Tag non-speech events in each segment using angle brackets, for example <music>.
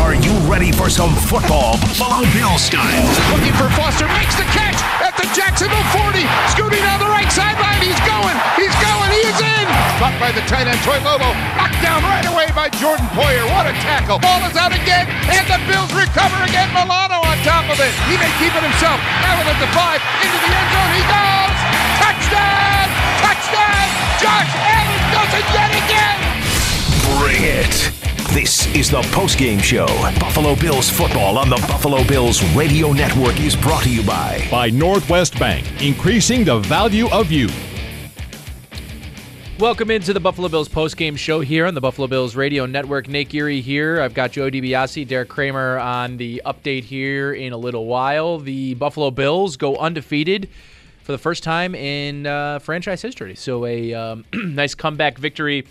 Are you ready for some football Buffalo Bill style? Looking for Foster, makes the catch at the Jacksonville 40. Scooting down the right sideline. He's going. He's going. He is in. Caught by the tight end, Troy Lobo. Knocked down right away by Jordan Poyer. What a tackle. Ball is out again, and the Bills recover again. Milano on top of it. He may keep it himself. Allen at the five. Into the end zone. He goes. Touchdown. Touchdown. Josh Allen does it yet again. Bring it. This is the postgame show. Buffalo Bills football on the Buffalo Bills radio network is brought to you by by Northwest Bank, increasing the value of you. Welcome into the Buffalo Bills postgame show here on the Buffalo Bills radio network. Nate Geary here. I've got Joe DiBiase, Derek Kramer on the update here in a little while. The Buffalo Bills go undefeated for the first time in uh, franchise history. So a um, <clears throat> nice comeback victory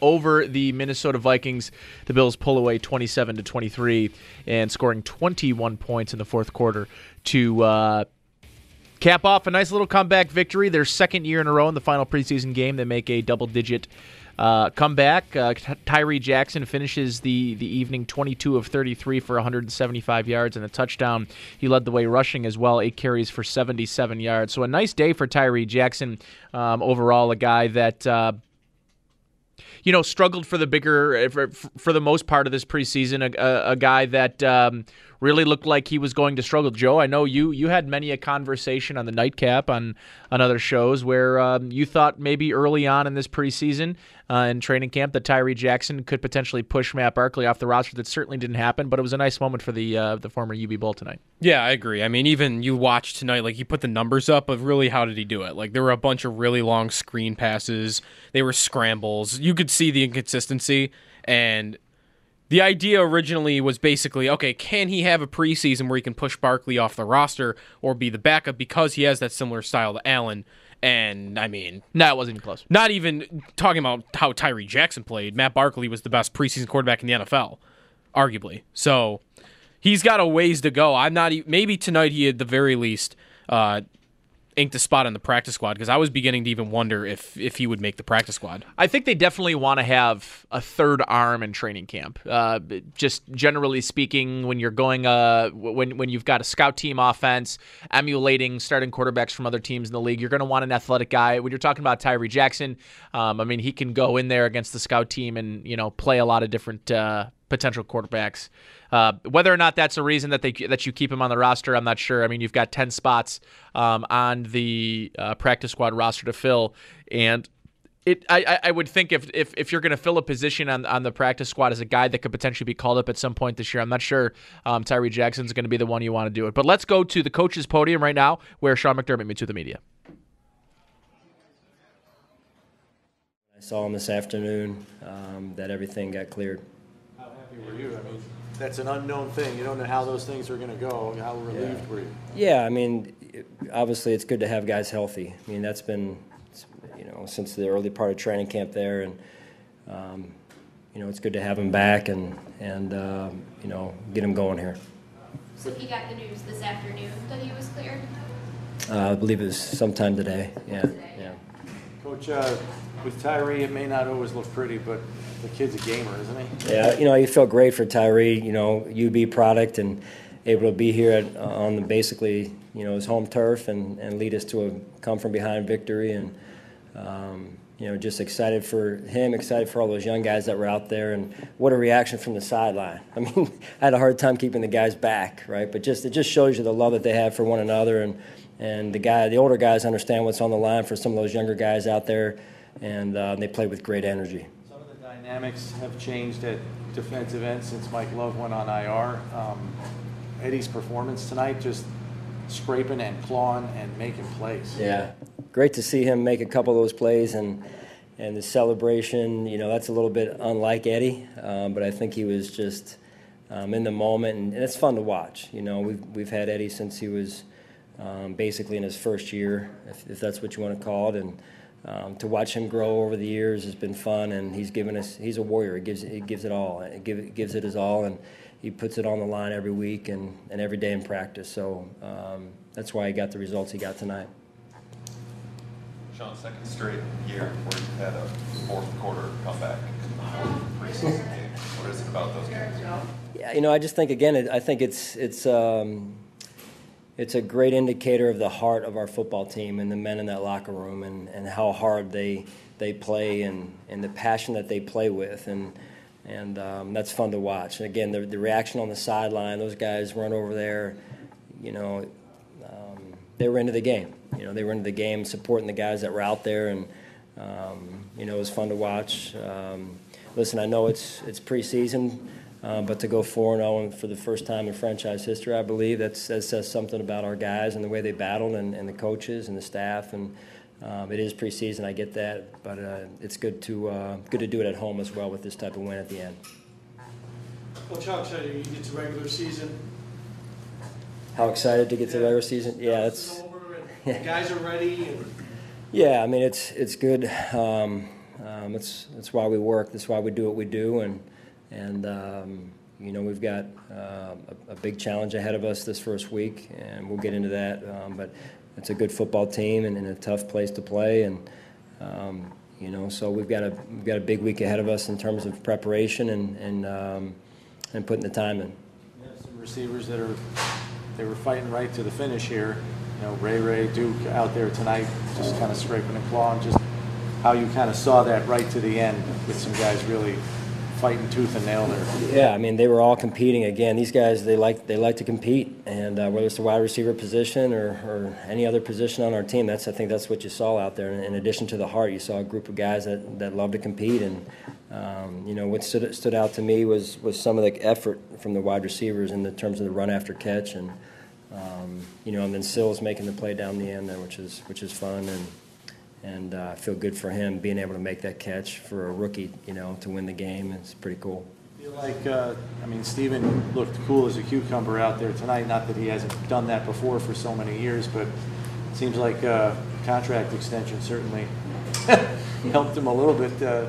over the Minnesota Vikings. The Bills pull away 27 to 23 and scoring 21 points in the fourth quarter to uh, cap off a nice little comeback victory. Their second year in a row in the final preseason game, they make a double-digit. Uh, comeback. Uh, Tyree Jackson finishes the, the evening 22 of 33 for 175 yards and a touchdown. He led the way rushing as well, eight carries for 77 yards. So a nice day for Tyree Jackson. Um, overall, a guy that uh, you know, struggled for the bigger, uh, for, for the most part of this preseason. A, a, a guy that um, really looked like he was going to struggle. Joe, I know you you had many a conversation on the nightcap on on other shows where um, you thought maybe early on in this preseason uh, in training camp that Tyree Jackson could potentially push Matt Barkley off the roster. That certainly didn't happen, but it was a nice moment for the uh, the former UB Bull tonight. Yeah, I agree. I mean, even you watched tonight, like he put the numbers up of really how did he do it? Like there were a bunch of really long screen passes. They were scrambles. You could see the inconsistency and the idea originally was basically okay, can he have a preseason where he can push Barkley off the roster or be the backup because he has that similar style to Allen? And I mean, no, it wasn't even close. Not even talking about how Tyree Jackson played. Matt Barkley was the best preseason quarterback in the NFL, arguably. So he's got a ways to go. I'm not even maybe tonight he at the very least uh, inked a spot on the practice squad because I was beginning to even wonder if if he would make the practice squad. I think they definitely want to have a third arm in training camp. Uh, just generally speaking, when you're going uh when when you've got a scout team offense emulating starting quarterbacks from other teams in the league, you're going to want an athletic guy. When you're talking about Tyree Jackson, um, I mean he can go in there against the scout team and you know play a lot of different uh, potential quarterbacks. Uh, whether or not that's a reason that they that you keep him on the roster, I'm not sure. I mean, you've got 10 spots um, on the uh, practice squad roster to fill, and it, I, I would think if, if, if you're going to fill a position on, on the practice squad as a guy that could potentially be called up at some point this year, I'm not sure um, Tyree Jackson's going to be the one you want to do it. But let's go to the coach's podium right now, where Sean McDermott meets with the media. I saw him this afternoon um, that everything got cleared. How happy were you? I mean, that's an unknown thing. You don't know how those things are going to go. How relieved yeah. were you? Yeah, I mean, obviously it's good to have guys healthy. I mean, that's been, you know, since the early part of training camp there, and um, you know, it's good to have him back and and uh, you know get him going here. So he got the news this afternoon that he was cleared. Uh, I believe it was sometime today. Yeah, today. yeah. Coach, uh, with Tyree, it may not always look pretty, but the kid's a gamer, isn't he? Yeah, you know, you feel great for Tyree. You know, UB product and able to be here at, on the basically you know his home turf and, and lead us to a come from behind victory and um, you know just excited for him, excited for all those young guys that were out there and what a reaction from the sideline. <laughs> I mean, I had a hard time keeping the guys back, right? But just it just shows you the love that they have for one another and and the guy, the older guys understand what's on the line for some of those younger guys out there, and uh, they play with great energy Some of the dynamics have changed at defensive end since Mike Love went on IR. Um, Eddie's performance tonight, just scraping and clawing and making plays. Yeah, great to see him make a couple of those plays, and and the celebration, you know, that's a little bit unlike Eddie, um, but I think he was just um, in the moment, and, and, it's fun to watch. You know, we've we've had Eddie since he was um, basically in his first year, if, if, that's what you want to call it, and um, to watch him grow over the years has been fun. And he's given us he's a warrior. He gives he gives it all. It give, gives it his all, and he puts it on the line every week and, and every day in practice. So um, that's why he got the results he got tonight. Sean, second straight year where you had a fourth quarter comeback preseason game. What is it about those games? Yeah, you know, I just think again, I think it's it's um, it's a great indicator of the heart of our football team and the men in that locker room and, and how hard they they play and, and the passion that they play with and and um, that's fun to watch. And again, the, the reaction on the sideline, those guys run over there, you know, um, they were into the game. You know, they were into the game, supporting the guys that were out there, and um, you know, it was fun to watch. Um, listen, I know it's it's preseason, uh, but to go four and zero oh for the first time in franchise history, I believe that says something about our guys and the way they battled, and, and the coaches and the staff and. Um, it is preseason, I get that, but uh, it's good to uh, good to do it at home as well with this type of win at the end. Coach, how excited you get to regular season? How excited to get to regular season? Yeah, it's. <laughs> The guys are ready. And... Yeah, I mean it's it's good. Um, um, it's that's why we work. That's why we do what we do, and and um, you know we've got uh, a, a, big challenge ahead of us this first week, and we'll get into that. Um, but it's a good football team and a tough place to play, and um, you know, so we've got a we've got a big week ahead of us in terms of preparation and and um, and putting the time in. Some receivers that are they were fighting right to the finish here. You know, Ray Ray Duke out there tonight, just kind of scraping and clawing. Just how you kind of saw that right to the end with some guys really fighting tooth and nail there. Yeah, I mean they were all competing. Again, these guys they like they like to compete, and uh, whether it's the wide receiver position or, or any other position on our team, that's I think that's what you saw out there. In addition to the heart, you saw a group of guys that, that love to compete, and um, you know what stood, stood out to me was was some of the effort from the wide receivers in the terms of the run after catch, and um, you know, and then Sills making the play down the end there, which is which is fun and and uh, I feel good for him being able to make that catch for a rookie, you know, to win the game. It's pretty cool. I feel like, uh, I mean, Steven looked cool as a cucumber out there tonight. Not that he hasn't done that before for so many years, but it seems like uh, contract extension certainly <laughs> helped him a little bit. Uh,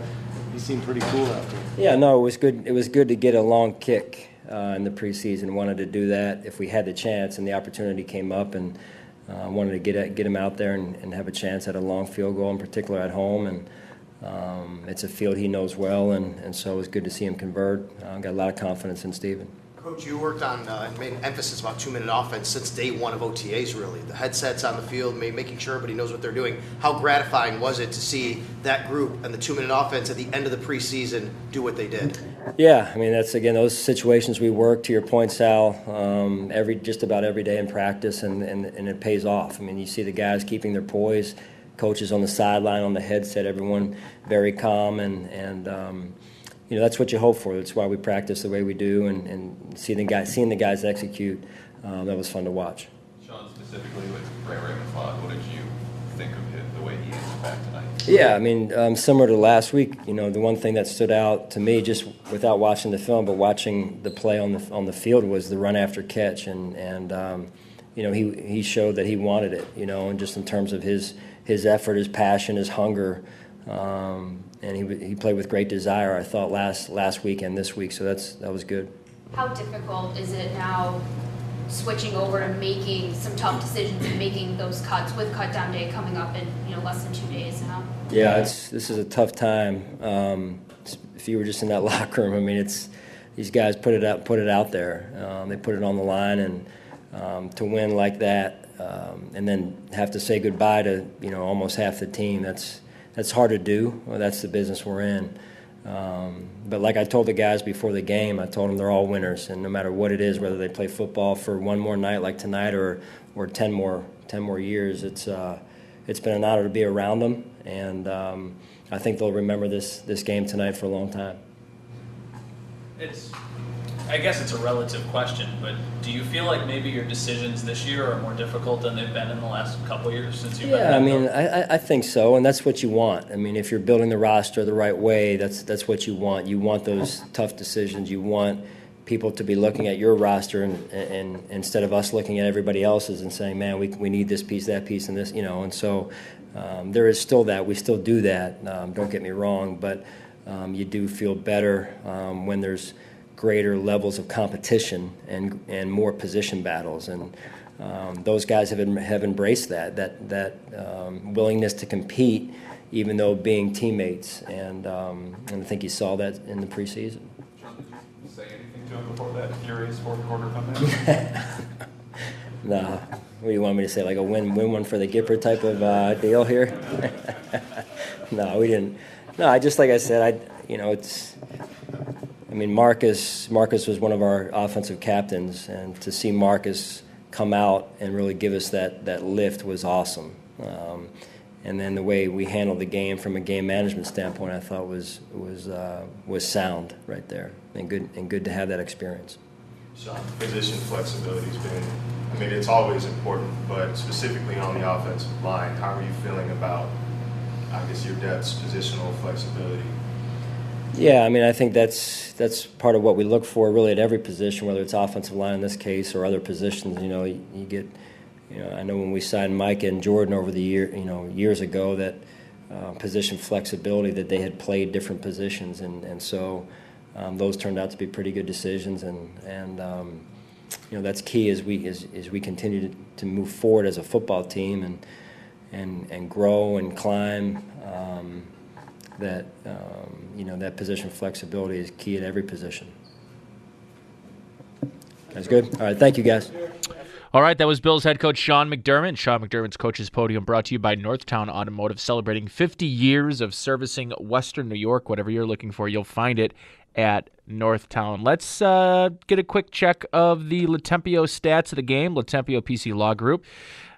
he seemed pretty cool after. Yeah, no, it was good. It was good to get a long kick uh, in the preseason. Wanted to do that if we had the chance and the opportunity came up and uh, wanted to get get him out there and, and, have a chance at a long field goal, in particular at home. And um, it's a field he knows well, and, and so it was good to see him convert. I uh, got a lot of confidence in Steven. Coach, you worked on uh, and made emphasis about two-minute offense since day one of OTAs. Really, the headsets on the field, making sure everybody knows what they're doing. How gratifying was it to see that group and the two-minute offense at the end of the preseason do what they did? Yeah, I mean that's again those situations we work. To your point, Sal, um, every just about every day in practice, and, and and it pays off. I mean, you see the guys keeping their poise, coaches on the sideline on the headset, everyone very calm and and. Um, you know that's what you hope for. That's why we practice the way we do, and, and see the guys, seeing the guys execute. Um, that was fun to watch. Sean, specifically with Ray Ray what did you think of him, the way he is back tonight? Yeah, I mean, um, similar to last week, you know, the one thing that stood out to me, just without watching the film, but watching the play on the on the field, was the run after catch, and and um, you know, he he showed that he wanted it, you know, and just in terms of his his effort, his passion, his hunger. Um, and he, he played with great desire. I thought last last week and this week, so that's that was good. How difficult is it now switching over and making some tough decisions and making those cuts with cut down day coming up in you know less than two days now? Yeah, it's this is a tough time. Um, if you were just in that <laughs> locker room, I mean, it's these guys put it out put it out there. Um, they put it on the line, and um, to win like that, um, and then have to say goodbye to you know almost half the team. That's that's hard to do. Well, that's the business we're in. Um, but like I told the guys before the game, I told them they're all winners, and no matter what it is, whether they play football for one more night like tonight or or ten more ten more years, it's uh, it's been an honor to be around them, and um, I think they'll remember this this game tonight for a long time. It's I guess it's a relative question, but do you feel like maybe your decisions this year are more difficult than they've been in the last couple years since you've been? Yeah, I mean. I, I- think so, and that's what you want. I mean, if you're building the roster the right way, that's that's what you want. You want those tough decisions. You want people to be looking at your roster and, and instead of us looking at everybody else's and saying, "Man, we, we need this piece, that piece, and this," you know. And so um, there is still that. We still do that. Um, don't get me wrong, but um, you do feel better um, when there's greater levels of competition and and more position battles and. Um, those guys have, have embraced that that that um, willingness to compete, even though being teammates, and um, and I think you saw that in the preseason. Say anything to him before that furious fourth quarter comeback? <laughs> Nah, what do you want me to say? Like a win win one for the Gipper type of uh, deal here? <laughs> no, we didn't. No, I just like I said, I you know it's. I mean, Marcus Marcus was one of our offensive captains, and to see Marcus come out and really give us that that lift was awesome. Um, and then the way we handled the game from a game management standpoint, I thought was was uh, was sound right there, and good and good to have that experience. Sean, position flexibility's been, I mean, it's always important, but specifically on the offensive line, how are you feeling about, I guess, your depth's positional flexibility? Yeah, I mean, I think that's that's part of what we look for really at every position, whether it's offensive line in this case or other positions. You know, you, you get, you know, I know when we signed Mike and Jordan over the year, you know, years ago, that uh, position flexibility that they had played different positions, and and so um, those turned out to be pretty good decisions, and and um, you know that's key as we as, as we continue to, to move forward as a football team and and and grow and climb. Um, that um, you know that position flexibility is key at every position. That's good. All right, thank you guys. All right, that was Bills head coach Sean McDermott. Sean McDermott's coach's podium brought to you by Northtown Automotive, celebrating 50 years of servicing Western New York. Whatever you're looking for, you'll find it at Northtown. Let's uh, get a quick check of the LoTempio stats of the game. LoTempio PC Law Group.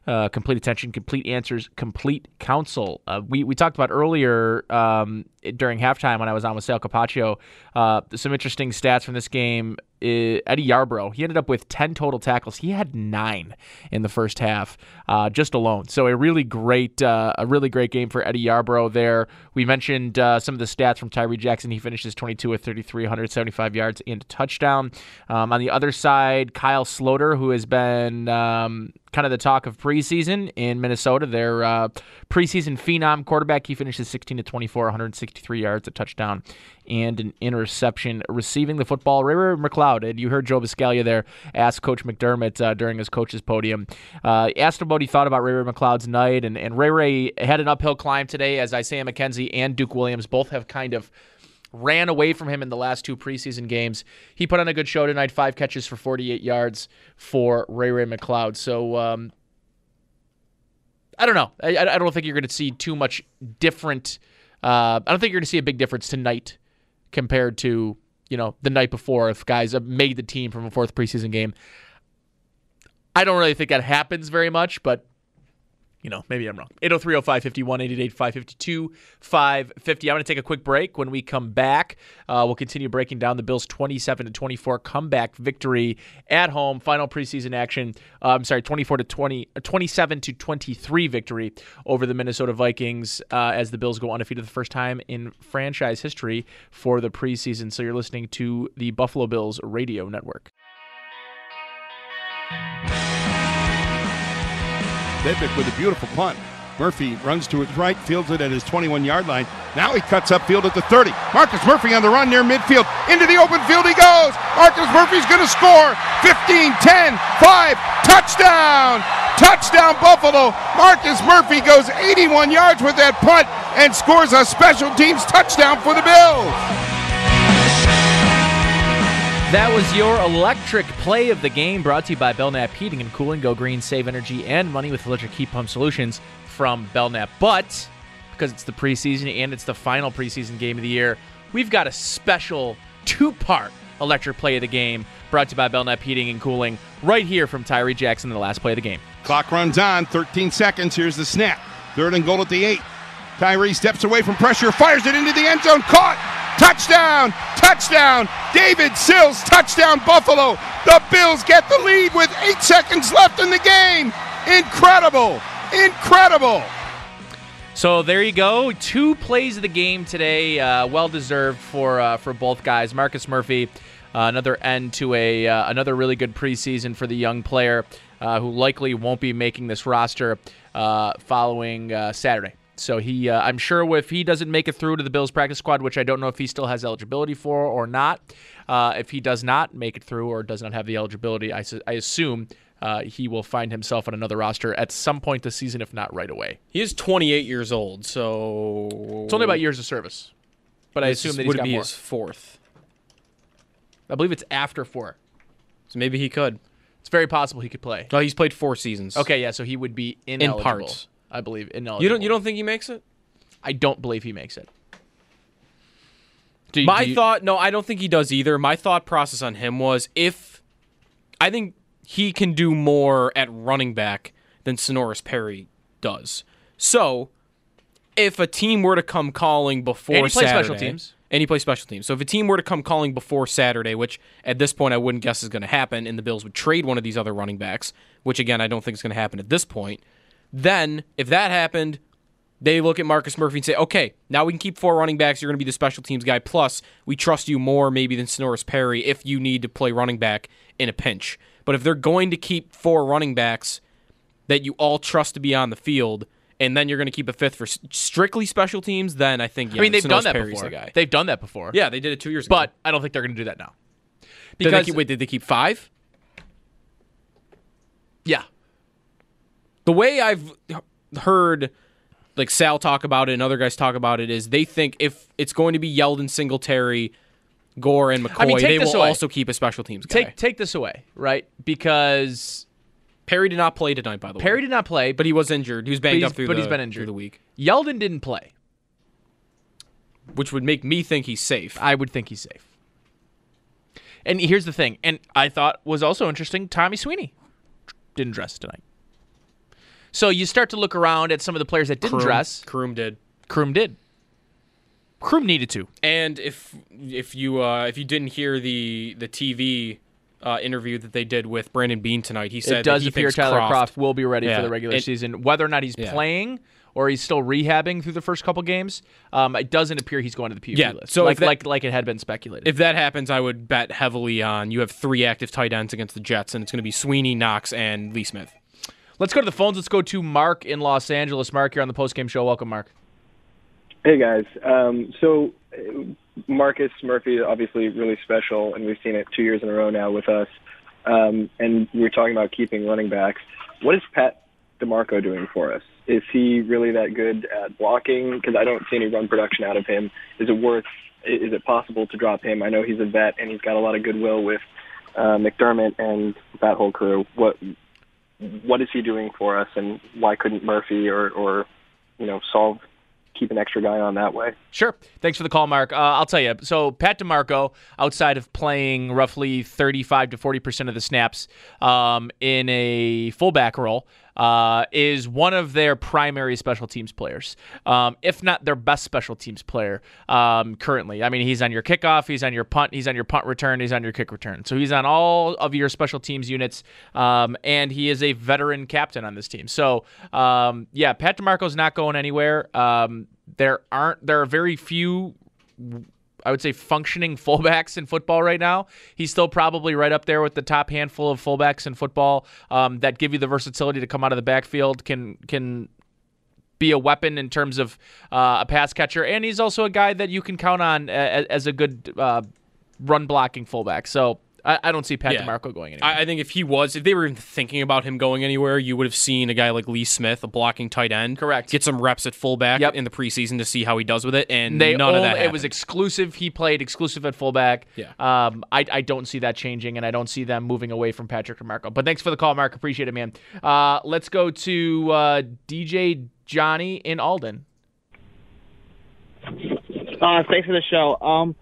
Uh, complete attention, complete answers, complete counsel. Uh, we, we talked about earlier um, during halftime when I was on with Sal Capaccio uh, some interesting stats from this game. Eddie Yarbrough, he ended up with 10 total tackles. He had nine in the first half, uh, just alone. So a really great, uh, a really great game for Eddie Yarbrough there. We mentioned uh, some of the stats from Tyree Jackson. He finishes 22 with 33, 175 yards and a touchdown. Um, on the other side, Kyle Sloter, who has been um, kind of the talk of preseason in Minnesota. Their uh, preseason phenom quarterback. He finishes 16 to 24, 163 yards, a touchdown, and an interception. Receiving the football, Ray Ray McCloud. And you heard Joe Buscaglia there ask Coach McDermott uh, during his coach's podium. Uh, asked him what he thought about Ray Ray McCloud's night, and, and Ray Ray had an uphill climb today, as Isaiah McKenzie and Duke Williams both have kind of ran away from him in the last two preseason games. He put on a good show tonight, five catches for 48 yards for Ray Ray McCloud. So um, I don't know. I, I don't think you're going to see too much different. Uh, I don't think you're going to see a big difference tonight compared to you know the night before if guys have made the team from a fourth preseason game. I don't really think that happens very much, but you know, maybe I'm wrong. 803 0551 888 552 550. I'm going to take a quick break. When we come back, uh, we'll continue breaking down the Bills' 27 to 24 comeback victory at home, final preseason action. Uh, I'm sorry, 24 to 20, uh, 27 to 23 victory over the Minnesota Vikings uh, as the Bills go undefeated the first time in franchise history for the preseason. So you're listening to the Buffalo Bills Radio Network. Vedvik with a beautiful punt. Murphy runs to his right, fields it at his 21 yard line. Now he cuts upfield at the 30. Marcus Murphy on the run near midfield. Into the open field he goes. Marcus Murphy's going to score. 15, 10, 5, touchdown! Touchdown Buffalo. Marcus Murphy goes 81 yards with that punt and scores a special teams touchdown for the Bills. That was your electric play of the game brought to you by Belknap Heating and Cooling. Go green, save energy and money with electric heat pump solutions from Belknap. But because it's the preseason and it's the final preseason game of the year, we've got a special two part electric play of the game brought to you by Belknap Heating and Cooling right here from Tyree Jackson in the last play of the game. Clock runs on, 13 seconds. Here's the snap. Third and goal at the eight. Tyree steps away from pressure, fires it into the end zone, caught. Touchdown! Touchdown! David Sills, touchdown Buffalo. The Bills get the lead with eight seconds left in the game. Incredible! Incredible! So there you go. Two plays of the game today. Uh, well deserved for uh, for both guys. Marcus Murphy, uh, another end to a uh, another really good preseason for the young player uh, who likely won't be making this roster uh, following Saturday. So he, I'm sure, if he doesn't make it through to the Bills practice squad, which I don't know if he still has eligibility for or not, if he does not make it through or does not have the eligibility, I, I assume uh, he will find himself on another roster at some point this season, if not right away. He is 28 years old, so it's only about years of service. But I assume that he's would got be more. his fourth. I believe it's after four. So maybe he could. It's very possible he could play. Oh, he's played four seasons. Okay, yeah, so he would be in ineligible. parts. I believe ineligible. You don't. You don't think he makes it? I don't believe he makes it. Do My do you- thought, no, I don't think he does either. My thought process on him was if I think he can do more at running back than Senorise Perry does. So, if a team were to come calling before And he plays Saturday, special teams. and he plays special teams. So if a team were to come calling before Saturday, which at this point I wouldn't guess is going to happen, and the Bills would trade one of these other running backs, which again I don't think is going to happen at this point, then if that happened, they look at Marcus Murphy and say, okay, now we can keep four running backs. You're going to be the special teams guy. Plus, we trust you more maybe than Senorise Perry if you need to play running back in a pinch. But if they're going to keep four running backs that you all trust to be on the field, and then you're going to keep a fifth for strictly special teams, then I think yeah, I mean, they've Senorise done that Perry's before. the guy. They've done that before. Yeah, they did it two years ago. But I don't think they're going to do that now. Did they Because keep, wait, did they keep five? The way I've heard like Sal talk about it and other guys talk about it is they think if it's going to be Yeldon, Singletary, Gore, and McCoy, I mean, they will away. also keep a special teams guy. take take this away, right? Because Perry did not play tonight, by the way. Perry did not play, but he was injured. He was banged but up through but the he's been through injured. the week, Yeldon didn't play. which would make me think he's safe. I would think he's safe. And here's the thing, and I thought was also interesting. Tommy Sweeney didn't dress tonight. So you start to look around at some of the players that didn't Croom- dress. Croom did. Croom did. Croom needed to. And if if you uh, if you didn't hear the the TV uh, interview that they did with Brandon Beane tonight, he said it does that he appear thinks Tyler Kroft, Kroft, will be ready Yeah. for the regular It- season. Whether or not he's Yeah. playing or he's still rehabbing through the first couple games, um, it doesn't appear he's going to the PUP Yeah, list. so like that- like like it had been speculated. If that happens, I would bet heavily on you have three active tight ends against the Jets, and it's going to be Sweeney, Knox, and Lee Smith. Let's go to the phones. Let's go to Mark in Los Angeles. Mark, you're on the postgame show. Welcome, Mark. Hey guys, um, so Marcus Murphy obviously really special, and we've seen it two years in a row now with us. Um, and we are talking about keeping running backs. What is Pat DiMarco doing for us? Is he really that good at blocking? Because I don't see any run production out of him. Is it worth? Is it possible to drop him? I know he's a vet and he's got a lot of goodwill with uh, McDermott and that whole crew. What what is he doing for us, and why couldn't Murphy or or you know solve keep an extra guy on that way? Sure. Thanks for the call, Mark. Uh, I'll tell you. So, Pat DiMarco, outside of playing roughly 35 to 40% of the snaps um, in a fullback role, uh, is one of their primary special teams players, um, if not their best special teams player um, currently. I mean, he's on your kickoff, he's on your punt, he's on your punt return, he's on your kick return. So he's on all of your special teams units, um, and he is a veteran captain on this team. So, um, yeah, Pat DiMarco's not going anywhere. Um, there aren't there are very few I would say functioning fullbacks in football right now. He's still probably right up there with the top handful of fullbacks in football um, that give you the versatility to come out of the backfield, can can be a weapon in terms of uh, a pass catcher, and he's also a guy that you can count on as, as a good uh, run blocking fullback. So I, I don't see Pat Yeah. DiMarco going anywhere. I, I think if he was, if they were even thinking about him going anywhere, you would have seen a guy like Lee Smith, a blocking tight end, correct, get some reps at fullback in the preseason to see how he does with it, and they none of own- that. it was exclusive. He played exclusive at fullback. Yeah. Um, I, I don't see that changing, and I don't see them moving away from Patrick DiMarco. But thanks for the call, Mark. Appreciate it, man. Uh, let's go to uh, DJ Johnny in Alden. Uh, thanks for the show. Um,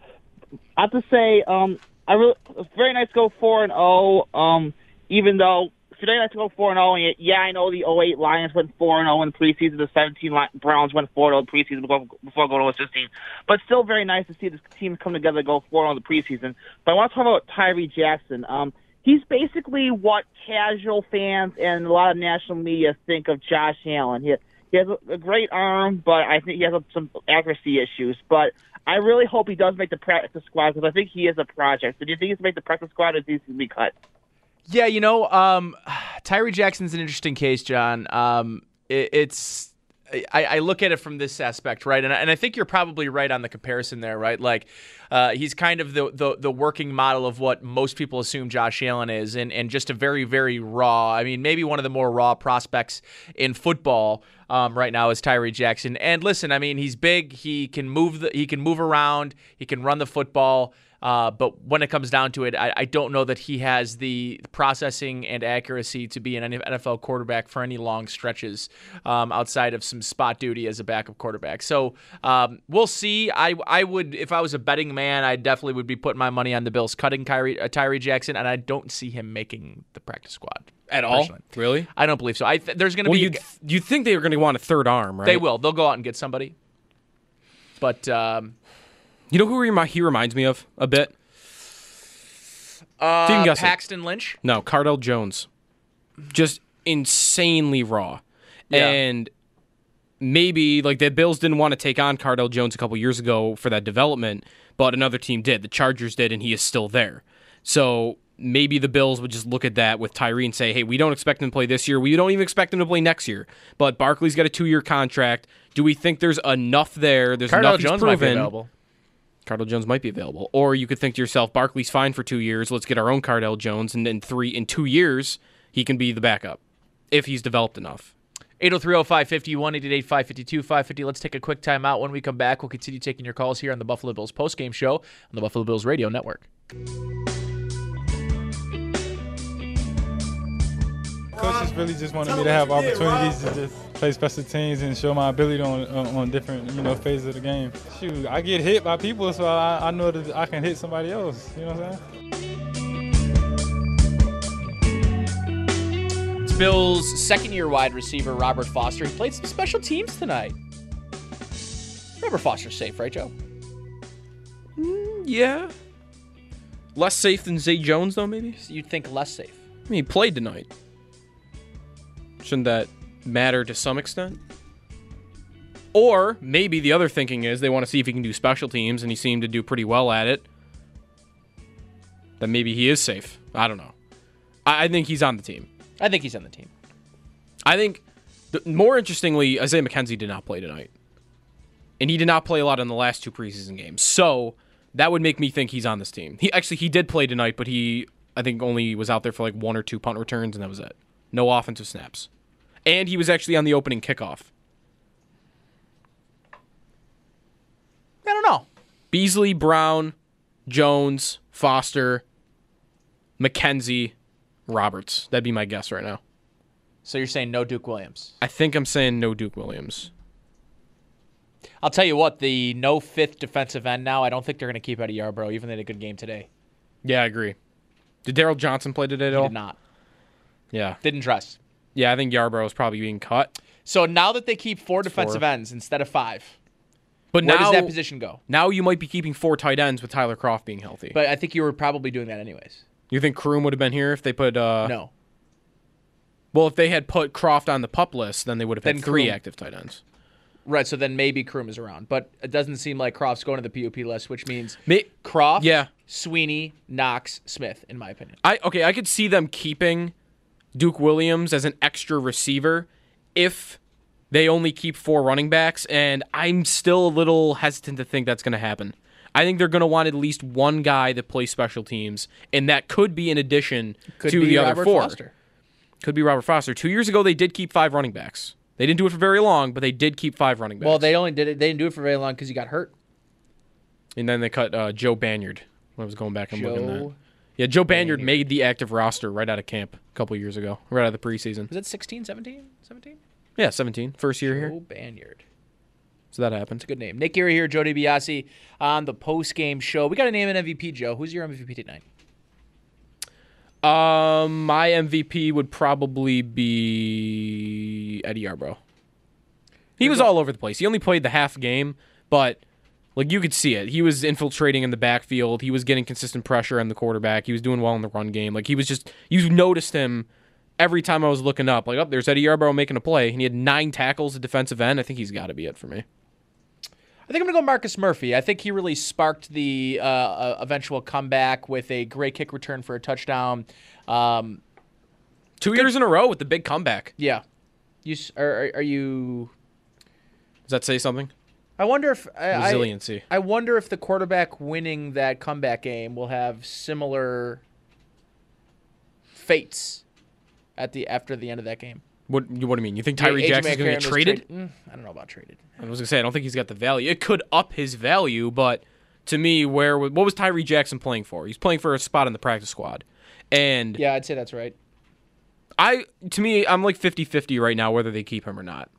I have to say, um, I really it's very nice to go four and zero. Um, even though for they to go four and zero, and yeah, I know the 08 Lions went four and zero in preseason. The 17 Browns went four and in preseason before, before going to 16. But still, very nice to see this team come together, go four and zero the preseason. But I want to talk about Tyree Jackson. Um, he's basically what casual fans and a lot of national media think of Josh Allen. He he has a, a great arm, but I think he has some accuracy issues. But I really hope he does make the practice squad because I think he is a project. So do you think he's to make the practice squad, or does he be cut? Yeah, you know, um, <sighs> Tyree Jackson's an interesting case, John. Um, it, it's I, I, look at it from this aspect, right? And I, and I think you're probably right on the comparison there, right? Like uh, he's kind of the, the, the working model of what most people assume Josh Allen is, and and just a very very raw. I mean, maybe one of the more raw prospects in football um, right now is Tyree Jackson. And listen, I mean, he's big. He can move the he can move around. He can run the football. Uh, but when it comes down to it, I, I, don't know that he has the processing and accuracy to be an NFL quarterback for any long stretches um, outside of some spot duty as a backup quarterback. So um, we'll see. I I would if I was a betting man, I definitely would be putting my money on the Bills cutting Kyrie, uh, Tyree Jackson, and I don't see him making the practice squad at all. Really? I don't believe so. I th- there's going to well, be. You you think they are going to want a third arm, right? They will. They'll go out and get somebody. But um, you know who he reminds me of a bit? Uh, Paxton Lynch? No, Cardale Jones. Just insanely raw. Yeah. And maybe like the Bills didn't want to take on Cardale Jones a couple years ago for that development, but another team did. The Chargers did, and he is still there. So maybe the Bills would just look at that with Tyree and say, hey, we don't expect him to play this year. We don't even expect him to play next year. But Barkley's got a two year contract. Do we think there's enough there? There's Cardale enough Jones proven. Cardale Jones might be available. Or you could think to yourself, Barkley's fine for two years. Let's get our own Cardale Jones, and then three in two years he can be the backup if he's developed enough. 803-0550, 188 Let's take a quick timeout. When we come back, we'll continue taking your calls here on the Buffalo Bills postgame show on the Buffalo Bills Radio Network. Coaches really just wanted me to have opportunities to just play special teams and show my ability on, on, on different you know phases of the game. Shoot, I get hit by people, so I, I know that I can hit somebody else. You know what I'm saying? It's Bills' second-year wide receiver Robert Foster. He played some special teams tonight. Robert Foster's safe, right, Joe? Mm, yeah. Less safe than Zay Jones, though, maybe? You'd think less safe. I mean, he played tonight. Shouldn't that matter to some extent? Or maybe the other thinking is they want to see if he can do special teams, and he seemed to do pretty well at it. Then maybe he is safe. I don't know. I, I think he's on the team. I think he's on the team. I think, the, more interestingly, Isaiah McKenzie did not play tonight. And he did not play a lot in the last two preseason games. So that would make me think he's on this team. He actually he did play tonight, but he I think only was out there for like one or two punt returns, and that was it. No offensive snaps. And he was actually on the opening kickoff. I don't know. Beasley, Brown, Jones, Foster, McKenzie, Roberts. That'd be my guess right now. So you're saying no Duke Williams? I think I'm saying no Duke Williams. I'll tell you what, the no fifth defensive end now, I don't think they're going to keep out of Yarbrough, even though they had a good game today. Yeah, I agree. Did Darryl Johnson play today at he all? Did not. Yeah. Didn't dress. Yeah, I think Yarbrough is probably being cut. So now that they keep four defensive four. ends instead of five, but where now, does that position go? Now you might be keeping four tight ends with Tyler Kroft being healthy. But I think you were probably doing that anyways. You think Croom would have been here if they put uh No. Well, if they had put Kroft on the pup list, then they would have had three Croom. active tight ends. Right, so then maybe Croom is around. But it doesn't seem like Kroft's going to the PUP list, which means May- Kroft, Yeah. Sweeney, Knox, Smith, in my opinion. I okay, I could see them keeping Duke Williams as an extra receiver if they only keep four running backs, and I'm still a little hesitant to think that's going to happen. I think they're going to want at least one guy that plays special teams, and that could be in addition Could to the Robert other four. Foster. Could be Robert Foster. Two years ago, they did keep five running backs. They didn't do it for very long, but they did keep five running backs. Well, they only did it. They didn't do it for very long because he got hurt. and then they cut uh, Joe Banyard. When I was going back and looking at that. Yeah, Joe Banyard made the active roster right out of camp couple years ago, right out of the preseason. Was it 16, 17, 17? Yeah, 17, first year Joe here. Banyard. So that happened. It's a good name. Nick Geary here, Joe DiBiase on the post game show. We got to name an MVP, Joe. Who's your MVP tonight? Um, my MVP would probably be Eddie Yarbrough. He was all over the place. He only played the half game, but like you could see it. He was infiltrating in the backfield. He was getting consistent pressure on the quarterback. He was doing well in the run game. Like he was just you noticed him every time I was looking up. Like, oh, there's Eddie Yarbrough making a play, and he had nine tackles at defensive end. I think he's got to be it for me. I think I'm gonna go Marcus Murphy. I think he really sparked the uh, uh, eventual comeback with a great kick return for a touchdown. Um, Two years in a row with the big comeback. yeah, you are, are, are you? Does that say something? I wonder if I, I- Resiliency. I wonder if the quarterback winning that comeback game will have similar fates at the after the end of that game. What you what do you mean? You think Yeah, Tyree AJ Jackson's gonna get traded? trade- mm, I don't know about traded. I was gonna say I don't think he's got the value. It could up his value, but to me, where what was Tyree Jackson playing for? He's playing for a spot in the practice squad, and Yeah, I'd say that's right. I to me, I'm like 50-50 right now whether they keep him or not.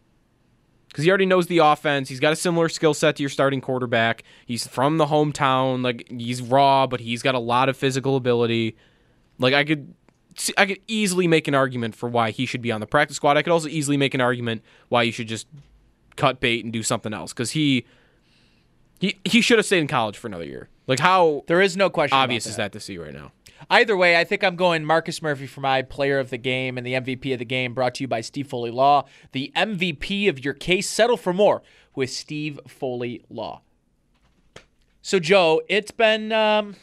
Because he already knows the offense. He's got a similar skill set to your starting quarterback. He's from the hometown. Like he's raw, but he's got a lot of physical ability. Like I could, I could easily make an argument for why he should be on the practice squad. I could also easily make an argument why you should just cut bait and do something else. Because he, he, he should have stayed in college for another year. Like how there is no question. obvious is that to see right now. Either way, I think I'm going Marcus Murphy for my player of the game and the MVP of the game, brought to you by Steve Foley Law. The MVP of your case. Settle for more with Steve Foley Law. So, Joe, it's been. Um,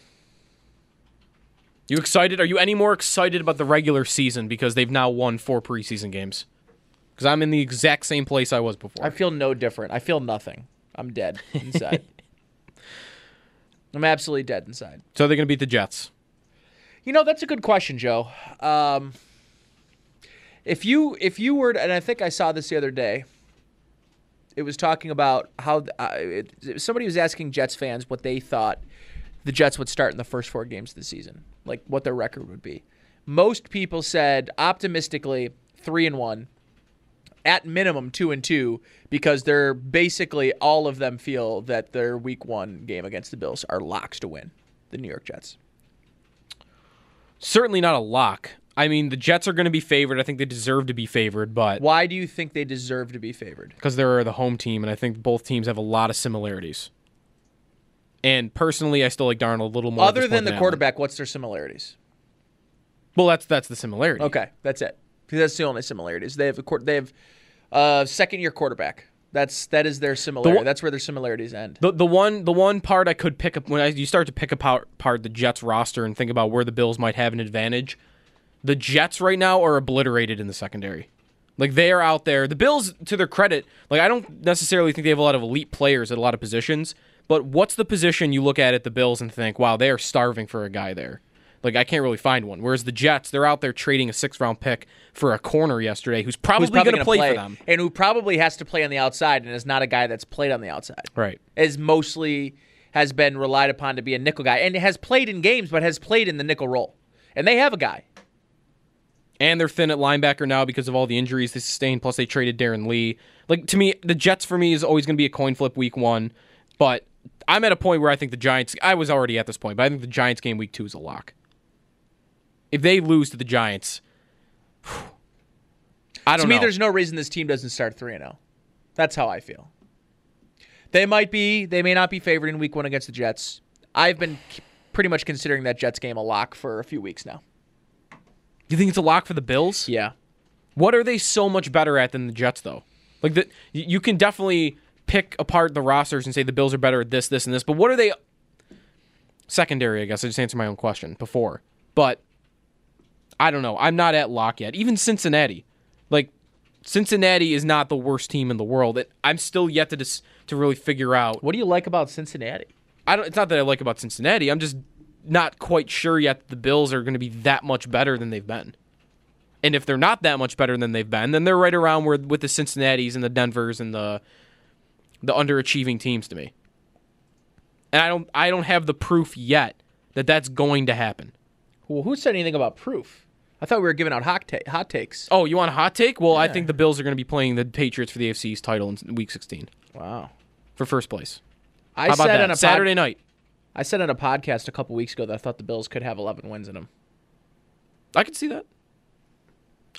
You excited? Are you any more excited about the regular season because they've now won four preseason games? Because I'm in the exact same place I was before. I feel no different. I feel nothing. I'm dead <laughs> inside. I'm absolutely dead inside. So they're going to beat the Jets. You know, that's a good question, Joe. Um, if you if you were, to, and I think I saw this the other day. It was talking about how uh, it, somebody was asking Jets fans what they thought the Jets would start in the first four games of the season, like what their record would be. Most people said optimistically three and one, at minimum two and two, because they're basically all of them feel that their week one game against the Bills are locks to win the New York Jets. Certainly not a lock. I mean, the Jets are going to be favored. I think they deserve to be favored, but Why do you think they deserve to be favored? because they're the home team, and I think both teams have a lot of similarities. And personally, I still like Darnold a little more. Other than the Allen. quarterback, what's their similarities? Well, that's that's the similarity. Okay, that's it. 'Because That's the only similarities. They have they have a second year quarterback. That's that is their similarity. one- That's where their similarities end. The the one the one part I could pick up when I, you start to pick apart part the Jets roster and think about where the Bills might have an advantage. The Jets right now are obliterated in the secondary. Like they are out there. The Bills, to their credit, like I don't necessarily think they have a lot of elite players at a lot of positions. But what's the position you look at at the Bills and think, wow, they are starving for a guy there? Like I can't really find one. Whereas the Jets, they're out there trading a sixth round pick for a corner yesterday, who's probably, Who's probably going to gonna play, for them. and who probably has to play on the outside, and is not a guy that's played on the outside. Right. Is mostly has been relied upon to be a nickel guy, and has played in games, but has played in the nickel role. And they have a guy. and they're thin at linebacker now because of all the injuries they sustained. Plus, they traded Darron Lee. Like to me, the Jets for me is always going to be a coin flip week one, but I'm at a point where I think the Giants. I was already at this point, but I think the Giants game week two is a lock. If they lose to the Giants, I don't to me, know. there's no reason this team doesn't start three and zero. That's how I feel. They might be, they may not be favored in Week One against the Jets. I've been pretty much considering that Jets game a lock for a few weeks now. You think it's a lock for the Bills? Yeah. What are they so much better at than the Jets, though? Like the, you you can definitely pick apart the rosters and say the Bills are better at this, this, and this. But what are they? Secondary, I guess. I just answered my own question before, but I don't know. I'm not at lock yet. Even Cincinnati, like Cincinnati is not the worst team in the world. It, I'm still yet to dis, to really figure out. What do you like about Cincinnati? I don't. It's not that I like about Cincinnati. I'm just not quite sure yet. that The Bills are going to be that much better than they've been. And if they're not that much better than they've been, then they're right around where with the Cincinnati's and the Denvers and the the underachieving teams to me. And I don't I don't have the proof yet that that's going to happen. Well, who said anything about proof? I thought we were giving out hot, ta- hot takes. Oh, you want a hot take? Well, I think the Bills are going to be playing the Patriots for the AFC's title in Week 16 Wow. for first place. I How about said that? on a pod- Saturday night. I said on a podcast a couple weeks ago that I thought the Bills could have 11 wins in them. I could see that.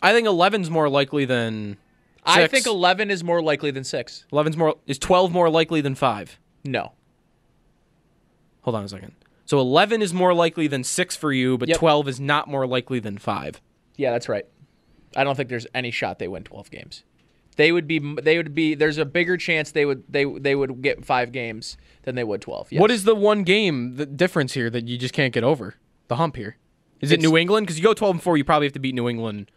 I think 11's more likely than. I think 11 is more likely than 6. 11's more is 12 more likely than 5. No. Hold on a second. So 11 is more likely than 6 for you, but Yep. 12 is not more likely than 5. Yeah, that's right. I don't think there's any shot they win 12 games. They would be they would be there's a bigger chance they would they they would get 5 games than they would 12. Yes. What is the one game the difference here that you just can't get over? The hump here. Is it New England? Because you go 12 and 4, you probably have to beat New England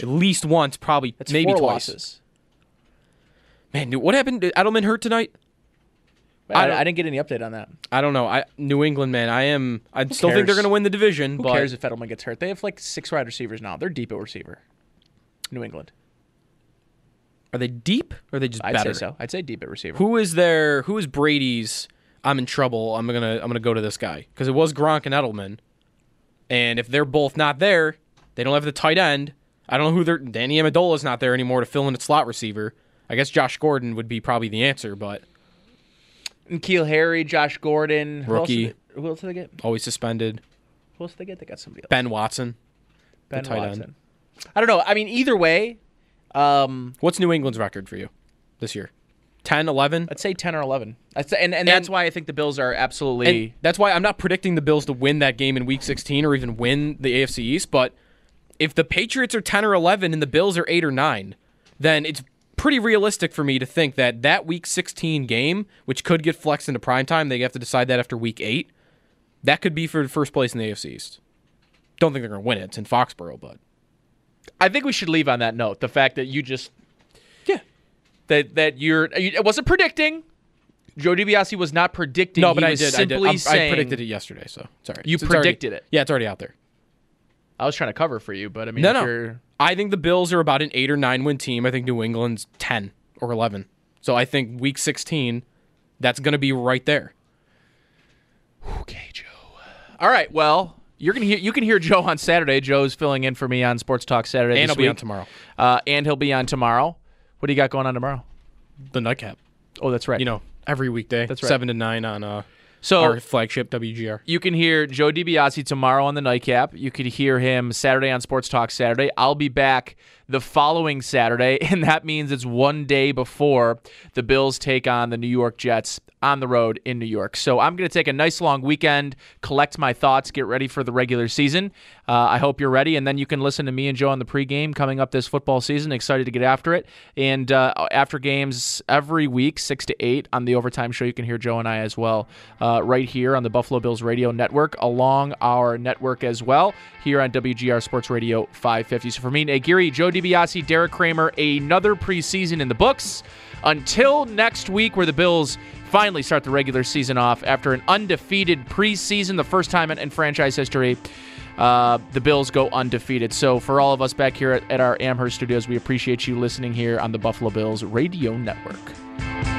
at least once, probably That's maybe twice. losses. Man, dude, what happened? Did Edelman hurt tonight? I, don't- I didn't get any update on that. I don't know. I New England, man. I am. I Who still think they're going to win the division. Who but cares if Edelman gets hurt? They have like six wide receivers now. They're deep at receiver. New England. Are they deep or are they just I'd better? say so. I'd say deep at receiver. Who is their? Who is Brady's? I'm in trouble. I'm gonna. I'm gonna go to this guy because it was Gronk and Edelman, and if they're both not there, they don't have the tight end. I don't know who they're. Danny Amendola's not there anymore to fill in at slot receiver. I guess Josh Gordon would be probably the answer, but N'Keal Harry, Josh Gordon. Who else Rookie. did they- Who else did they get? always suspended. Who else did they get? They got somebody else. Ben Watson, the Ben tight end. I don't know. I mean, either way, um, What's New England's record for you this year? 10, 11? I'd say 10 or 11. I'd say, and, and that's why I think the Bills are absolutely. That's why I'm not predicting the Bills to win that game in Week 16 or even win the AFC East. But if the Patriots are 10 or 11 and the Bills are 8 or 9, then it's pretty realistic for me to think that that Week 16 game, which could get flexed into prime time, they have to decide that after Week 8, that could be for first place in the AFC East. Don't think they're going to win it. It's in Foxborough, but I think we should leave on that note. The fact that you just. Yeah. That, that you're. It wasn't predicting. Joe DiBiase was not predicting. no, but I did. I did. I predicted it yesterday, so sorry. You It's already- predicted it. Yeah, it's already out there. I was trying to cover for you, but I mean, no, if no. I think the Bills are about an eight or nine win team. I think New England's ten or eleven. So I think Week 16, that's going to be right there. Okay, Joe. All right. Well, you're gonna hear you can hear Joe on Saturday. Joe's filling in for me on Sports Talk Saturday. And he'll be on tomorrow. Uh, and he'll be on tomorrow. What do you got going on tomorrow? The nightcap. Oh, that's right. You know, every weekday. That's right. Seven to nine on uh, So- our flagship WGR. You can hear Joe DiBiase tomorrow on the nightcap. You could hear him Saturday on Sports Talk Saturday. I'll be back the following Saturday, <laughs> and that means it's one day before the Bills take on the New York Jets on the road in New York. So I'm going to take a nice long weekend, collect my thoughts, get ready for the regular season. Uh, I hope you're ready, and then you can listen to me and Joe on the pregame coming up this football season. Excited to get after it. And uh, after games every week, 6 to 8 on the Overtime Show, you can hear Joe and I as well uh, right here on the Buffalo Bills Radio Network, along our network as well, here on WGR Sports Radio 550. So for me, Geary, Joe DiBiase, Derek Kramer, another preseason in the books. Until next week, where the Bills finally start the regular season off after an undefeated preseason, the first time in, in franchise history. Uh, the Bills go undefeated. So, for all of us back here at, at our Amherst studios, we appreciate you listening here on the Buffalo Bills Radio Network.